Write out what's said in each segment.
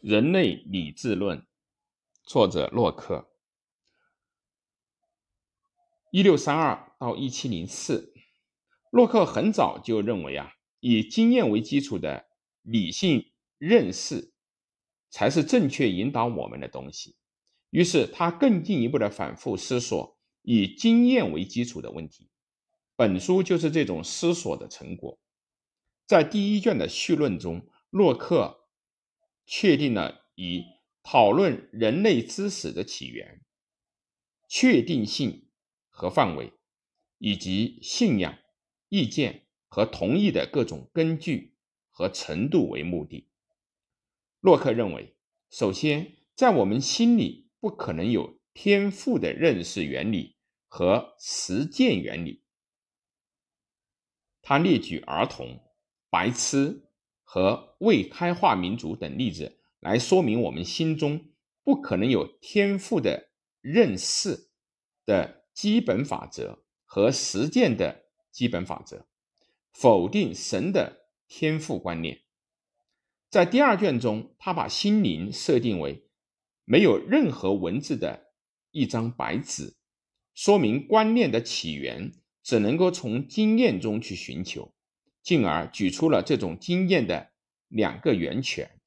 人类理智论，作者洛克，一六三二到一七零四。洛克很早就认为啊，以经验为基础的理性认识才是正确引导我们的东西。于是他更进一步的反复思索以经验为基础的问题。本书就是这种思索的成果。在第一卷的序论中，洛克。确定了以讨论人类知识的起源、确定性和范围，以及信仰、意见和同意的各种根据和程度为目的。洛克认为，首先，在我们心里不可能有天赋的认识原理和实践原理。他列举儿童、白痴。和未开化民族等例子来说明，我们心中不可能有天赋的认识的基本法则和实践的基本法则，否定神的天赋观念。在第二卷中，他把心灵设定为没有任何文字的一张白纸，说明观念的起源只能够从经验中去寻求。进而举出了这种经验的两个源泉，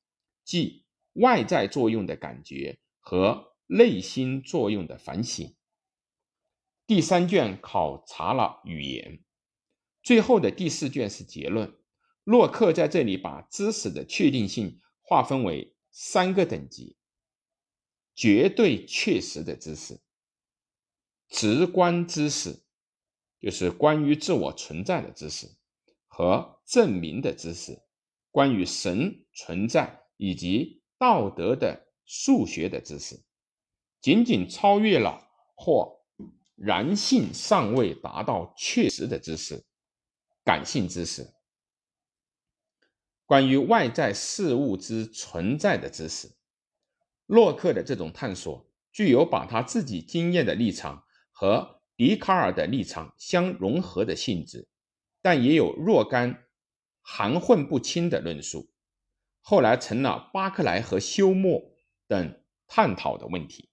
即外在作用的感觉和内心作用的反省。第三卷考察了语言，最后的第四卷是结论。洛克在这里把知识的确定性划分为三个等级：绝对确实的知识、直观知识，就是关于自我存在的知识。和证明的知识，关于神存在以及道德的数学的知识，仅仅超越了或然性尚未达到确实的知识，感性知识，关于外在事物之存在的知识。洛克的这种探索具有把他自己经验的立场和笛卡尔的立场相融合的性质。但也有若干含混不清的论述，后来成了巴克莱和休谟等探讨的问题。